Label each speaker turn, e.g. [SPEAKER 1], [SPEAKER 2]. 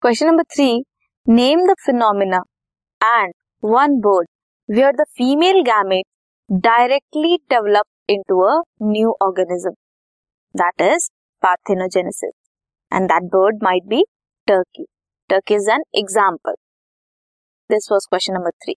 [SPEAKER 1] Question number three. Name the phenomena and one bird where the female gamete directly developed into a new organism. That is parthenogenesis. And that bird might be turkey. Turkey is an example. This was question number three.